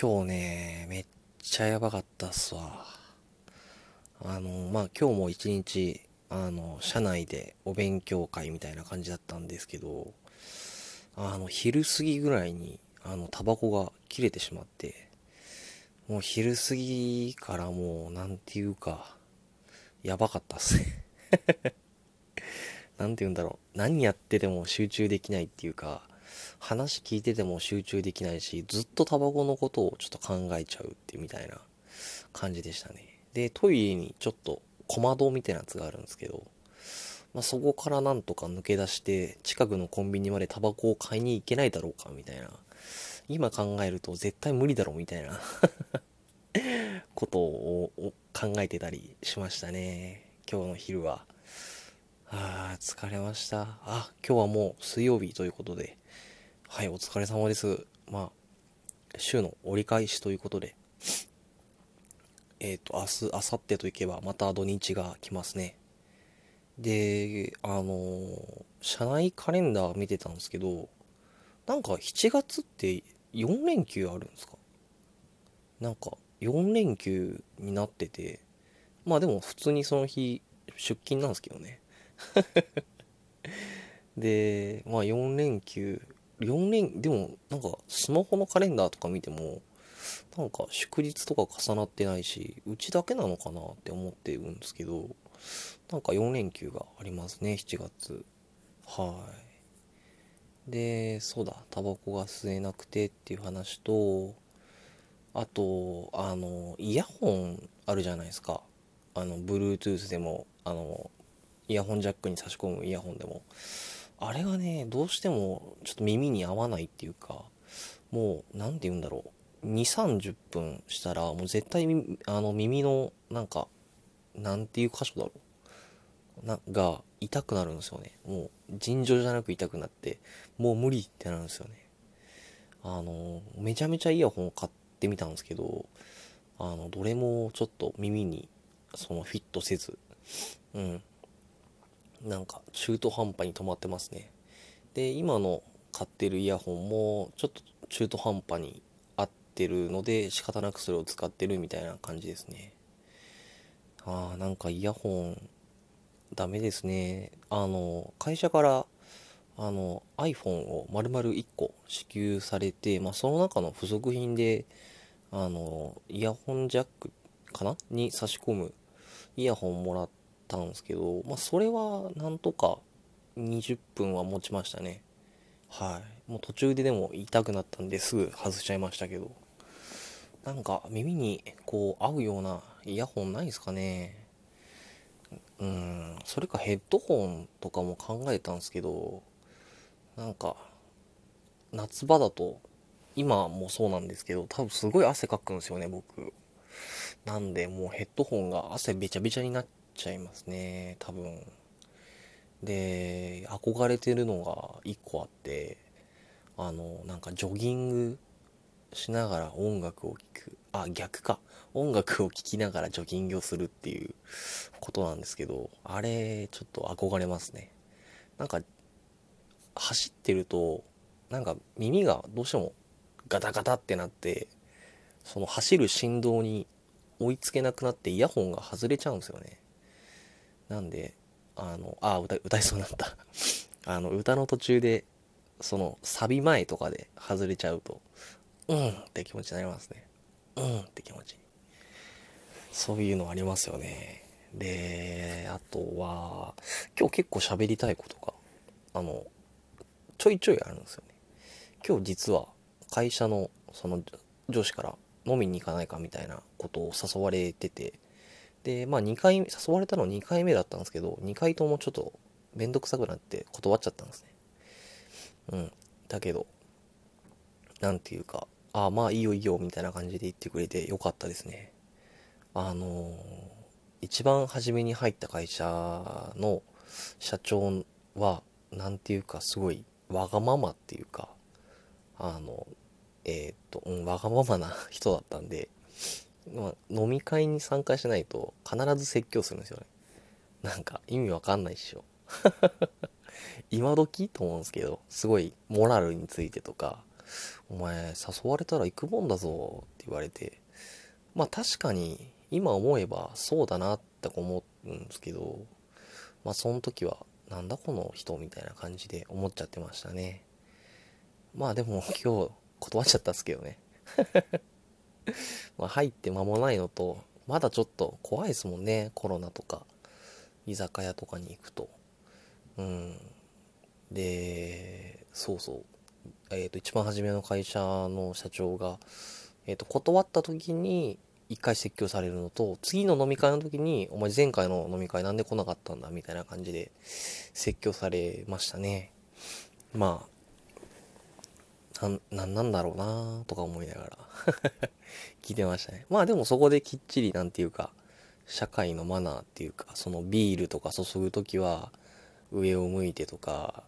今日ね、めっちゃやばかったっすわ。あの、まあ、今日も一日、あの、社内でお勉強会みたいな感じだったんですけど、あの、昼過ぎぐらいに、あの、タバコが切れてしまって、もう昼過ぎからもう、なんていうか、やばかったっすね。なんて言うんだろう。何やってても集中できないっていうか、話聞いてても集中できないし、ずっとタバコのことをちょっと考えちゃうってみたいな感じでしたね。で、トイレにちょっと小窓みたいなやつがあるんですけど、まあ、そこからなんとか抜け出して、近くのコンビニまでタバコを買いに行けないだろうかみたいな。今考えると絶対無理だろうみたいな ことを考えてたりしましたね。今日の昼は。ああ、疲れました。あ、今日はもう水曜日ということで、はい、お疲れ様です。まあ、週の折り返しということで、えっ、ー、と、明日、明後日といけば、また土日が来ますね。で、あのー、社内カレンダー見てたんですけど、なんか7月って4連休あるんですか？なんか4連休になってて、まあでも普通にその日出勤なんですけどね。で、まあ4連休4連、でもなんかスマホのカレンダーとか見ても、なんか祝日とか重なってないし、うちだけなのかなって思ってるんですけど、なんか4連休がありますね、7月。はい。で、そうだ、タバコが吸えなくてっていう話と、あと、あの、イヤホンあるじゃないですか。あの、Bluetooth でも、あの、イヤホンジャックに差し込むイヤホンでも。あれがね、どうしてもちょっと耳に合わないっていうか、もう、何て言うんだろう。2、30分したら、もう絶対あの耳の、なんか、なんていう箇所だろう。な、が痛くなるんですよね。もう、尋常じゃなく痛くなって、もう無理ってなるんですよね。あの、めちゃめちゃイヤホンを買ってみたんですけど、あの、どれもちょっと耳に、そのフィットせず、うん。なんか中途半端に止まってますね。で、今の買ってるイヤホンもちょっと中途半端に合ってるので仕方なくそれを使ってるみたいな感じですね。ああ、なんかイヤホンダメですね。あの、会社からあの iPhone を丸々1個支給されて、まあ、その中の付属品であのイヤホンジャックかな？に差し込むイヤホンもらったんですけど、まあ、それはなんとか20分は持ちましたね。はい。もう途中ででも痛くなったんですぐ外しちゃいましたけど。なんか耳にこう合うようなイヤホンないですかね。うん、それかヘッドホンとかも考えたんですけど、なんか、夏場だと、今もそうなんですけど、多分すごい汗かくんですよね、僕。なんで、もうヘッドホンが汗べちゃべちゃになっちゃいますね、多分。で、憧れてるのが一個あって、あの、なんかジョギングしながら音楽を聴く。あ、逆か。音楽を聴きながらジョギングをするっていうことなんですけど、あれ、ちょっと憧れますね。なんか、走ってると、なんか耳がどうしてもガタガタってなって、その走る振動に追いつけなくなってイヤホンが外れちゃうんですよね。なんで、あの、あ、歌、歌いそうになった。あの、歌の途中で、その、サビ前とかで外れちゃうと、うんって気持ちになりますね。うんって気持ち。そういうのありますよね。で、あとは、今日結構喋りたいことが、あの、ちょいちょいあるんですよね。今日実は会社のその上司から飲みに行かないかみたいなことを誘われてて、で、まあ2回、誘われたの2回目だったんですけど、2回ともちょっとめんどくさくなって断っちゃったんですね。うん。だけど、なんていうか、ああ、まあいいよいいよ、みたいな感じで言ってくれてよかったですね。あのー、一番初めに入った会社の社長は、なんていうか、すごいわがままっていうか、あの、えー、っと、うん、わがままな人だったんで、まあ、飲み会に参加しないと必ず説教するんですよね。なんか意味わかんないっしょ。今時と思うんですけど、すごいモラルについてとか、お前誘われたら行くもんだぞって言われて、まあ確かに今思えばそうだなって思うんですけど、まあその時はなんだこの人みたいな感じで思っちゃってましたね。まあでも今日断っちゃったっすけどね。まあ入って間もないのと、まだちょっと怖いですもんね。コロナとか、居酒屋とかに行くと。うん。で、そうそう。えっ、ー、と、一番初めの会社の社長が、えっ、ー、と、断った時に、一回説教されるのと、次の飲み会の時に、お前前回の飲み会なんで来なかったんだみたいな感じで説教されましたね。まあ、な、なんなんだろうなとか思いながら 聞いてましたね。まあでもそこできっちりなんていうか、社会のマナーっていうか、そのビールとか注ぐ時は上を向いてとか、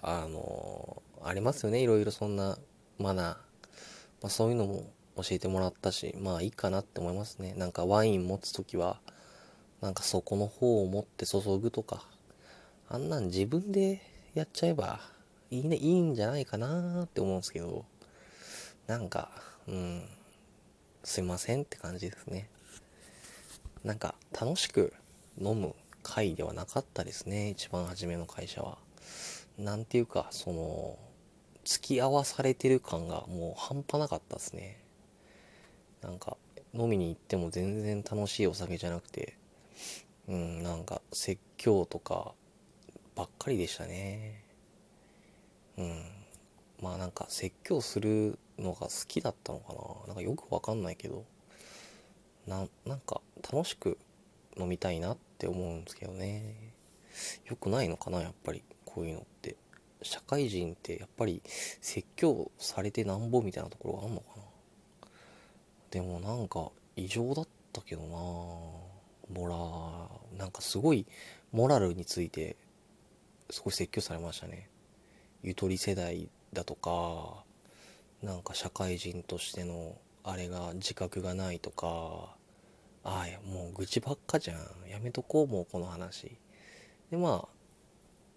あの、ありますよね。いろいろそんなマナー。まあそういうのも教えてもらったし、まあいいかなって思いますね。なんかワイン持つ時は、なんかそこの方を持って注ぐとか、あんなん自分でやっちゃえばいいね、いいんじゃないかなって思うんですけど、なんか、うん、すいませんって感じですね。なんか楽しく飲む会ではなかったですね、一番初めの会社は。なんていうか、その、付き合わされてる感がもう半端なかったですね。なんか飲みに行っても全然楽しいお酒じゃなくてうんなんか説教とかばっかりでしたねうん。まあなんか説教するのが好きだったのかな。なんかよくわかんないけど。ななんか楽しく飲みたいなって思うんですけどね。よくないのかなやっぱり。こういうのって。社会人ってやっぱり説教されてなんぼみたいなところがあんのかな。でもなんか異常だったけどな。モラなんかすごいモラルについてすごい説教されましたね。ゆとり世代だとかなんか社会人としてのあれが自覚がないとかああもう愚痴ばっかじゃん。やめとこうもうこの話。でま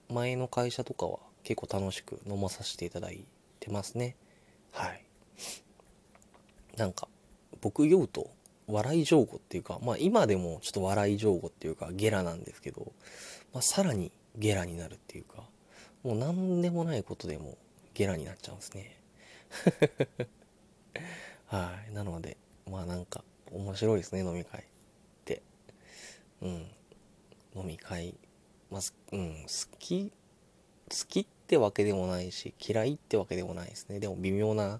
あ前の会社とかは結構楽しく飲まさせていただいてますね。はい。なんか僕酔うと笑い上戸っていうか、まあ今でもちょっと笑い上戸っていうかゲラなんですけど、まあさらにゲラになるっていうか、もう何でもないことでもゲラになっちゃうんですね。はい。なので、まあなんか面白いですね、飲み会って。うん。飲み会、まあ、うん、好き、好きってわけでもないし、嫌いってわけでもないですね。でも微妙な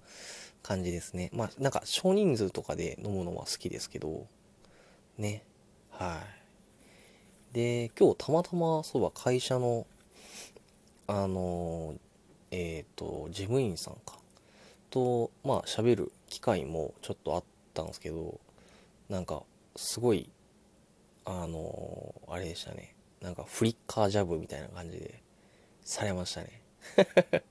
感じですね。まあ、なんか少人数とかで飲むのは好きですけど、ね。はい。で、今日たまたま、そういえば会社の、あの、えっ、ー、と、事務員さんか、と、まあ、喋る機会もちょっとあったんですけど、なんか、すごい、あの、あれでしたね。なんか、フリッカージャブみたいな感じで、されましたね。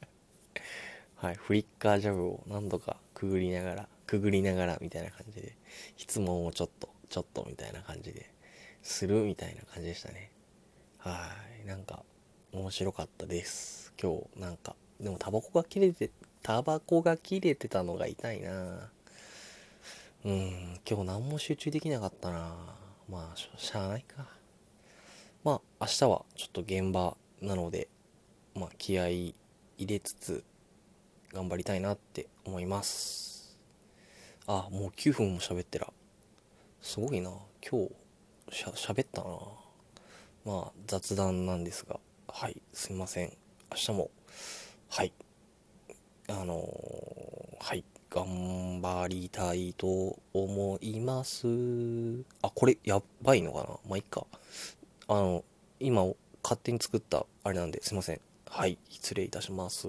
はい、フリッカージャブを何度かくぐりながら、くぐりながらみたいな感じで、質問をちょっと、ちょっとみたいな感じで、するみたいな感じでしたね。はい、なんか、面白かったです。今日、なんか、でもタバコが切れて、タバコが切れてたのが痛いな。うん、今日何も集中できなかったな。まあ、しゃあないか。まあ、明日はちょっと現場なので、まあ、気合い入れつつ、頑張りたいなって思います。あもう9分も喋ってら。すごいな。今日しゃ喋ったな。まあ雑談なんですが。はいすいません。明日もはい。あのー、はい頑張りたいと思います。あこれやばいのかな？まあいっか。あの今勝手に作ったあれなんですいません。はい失礼いたします。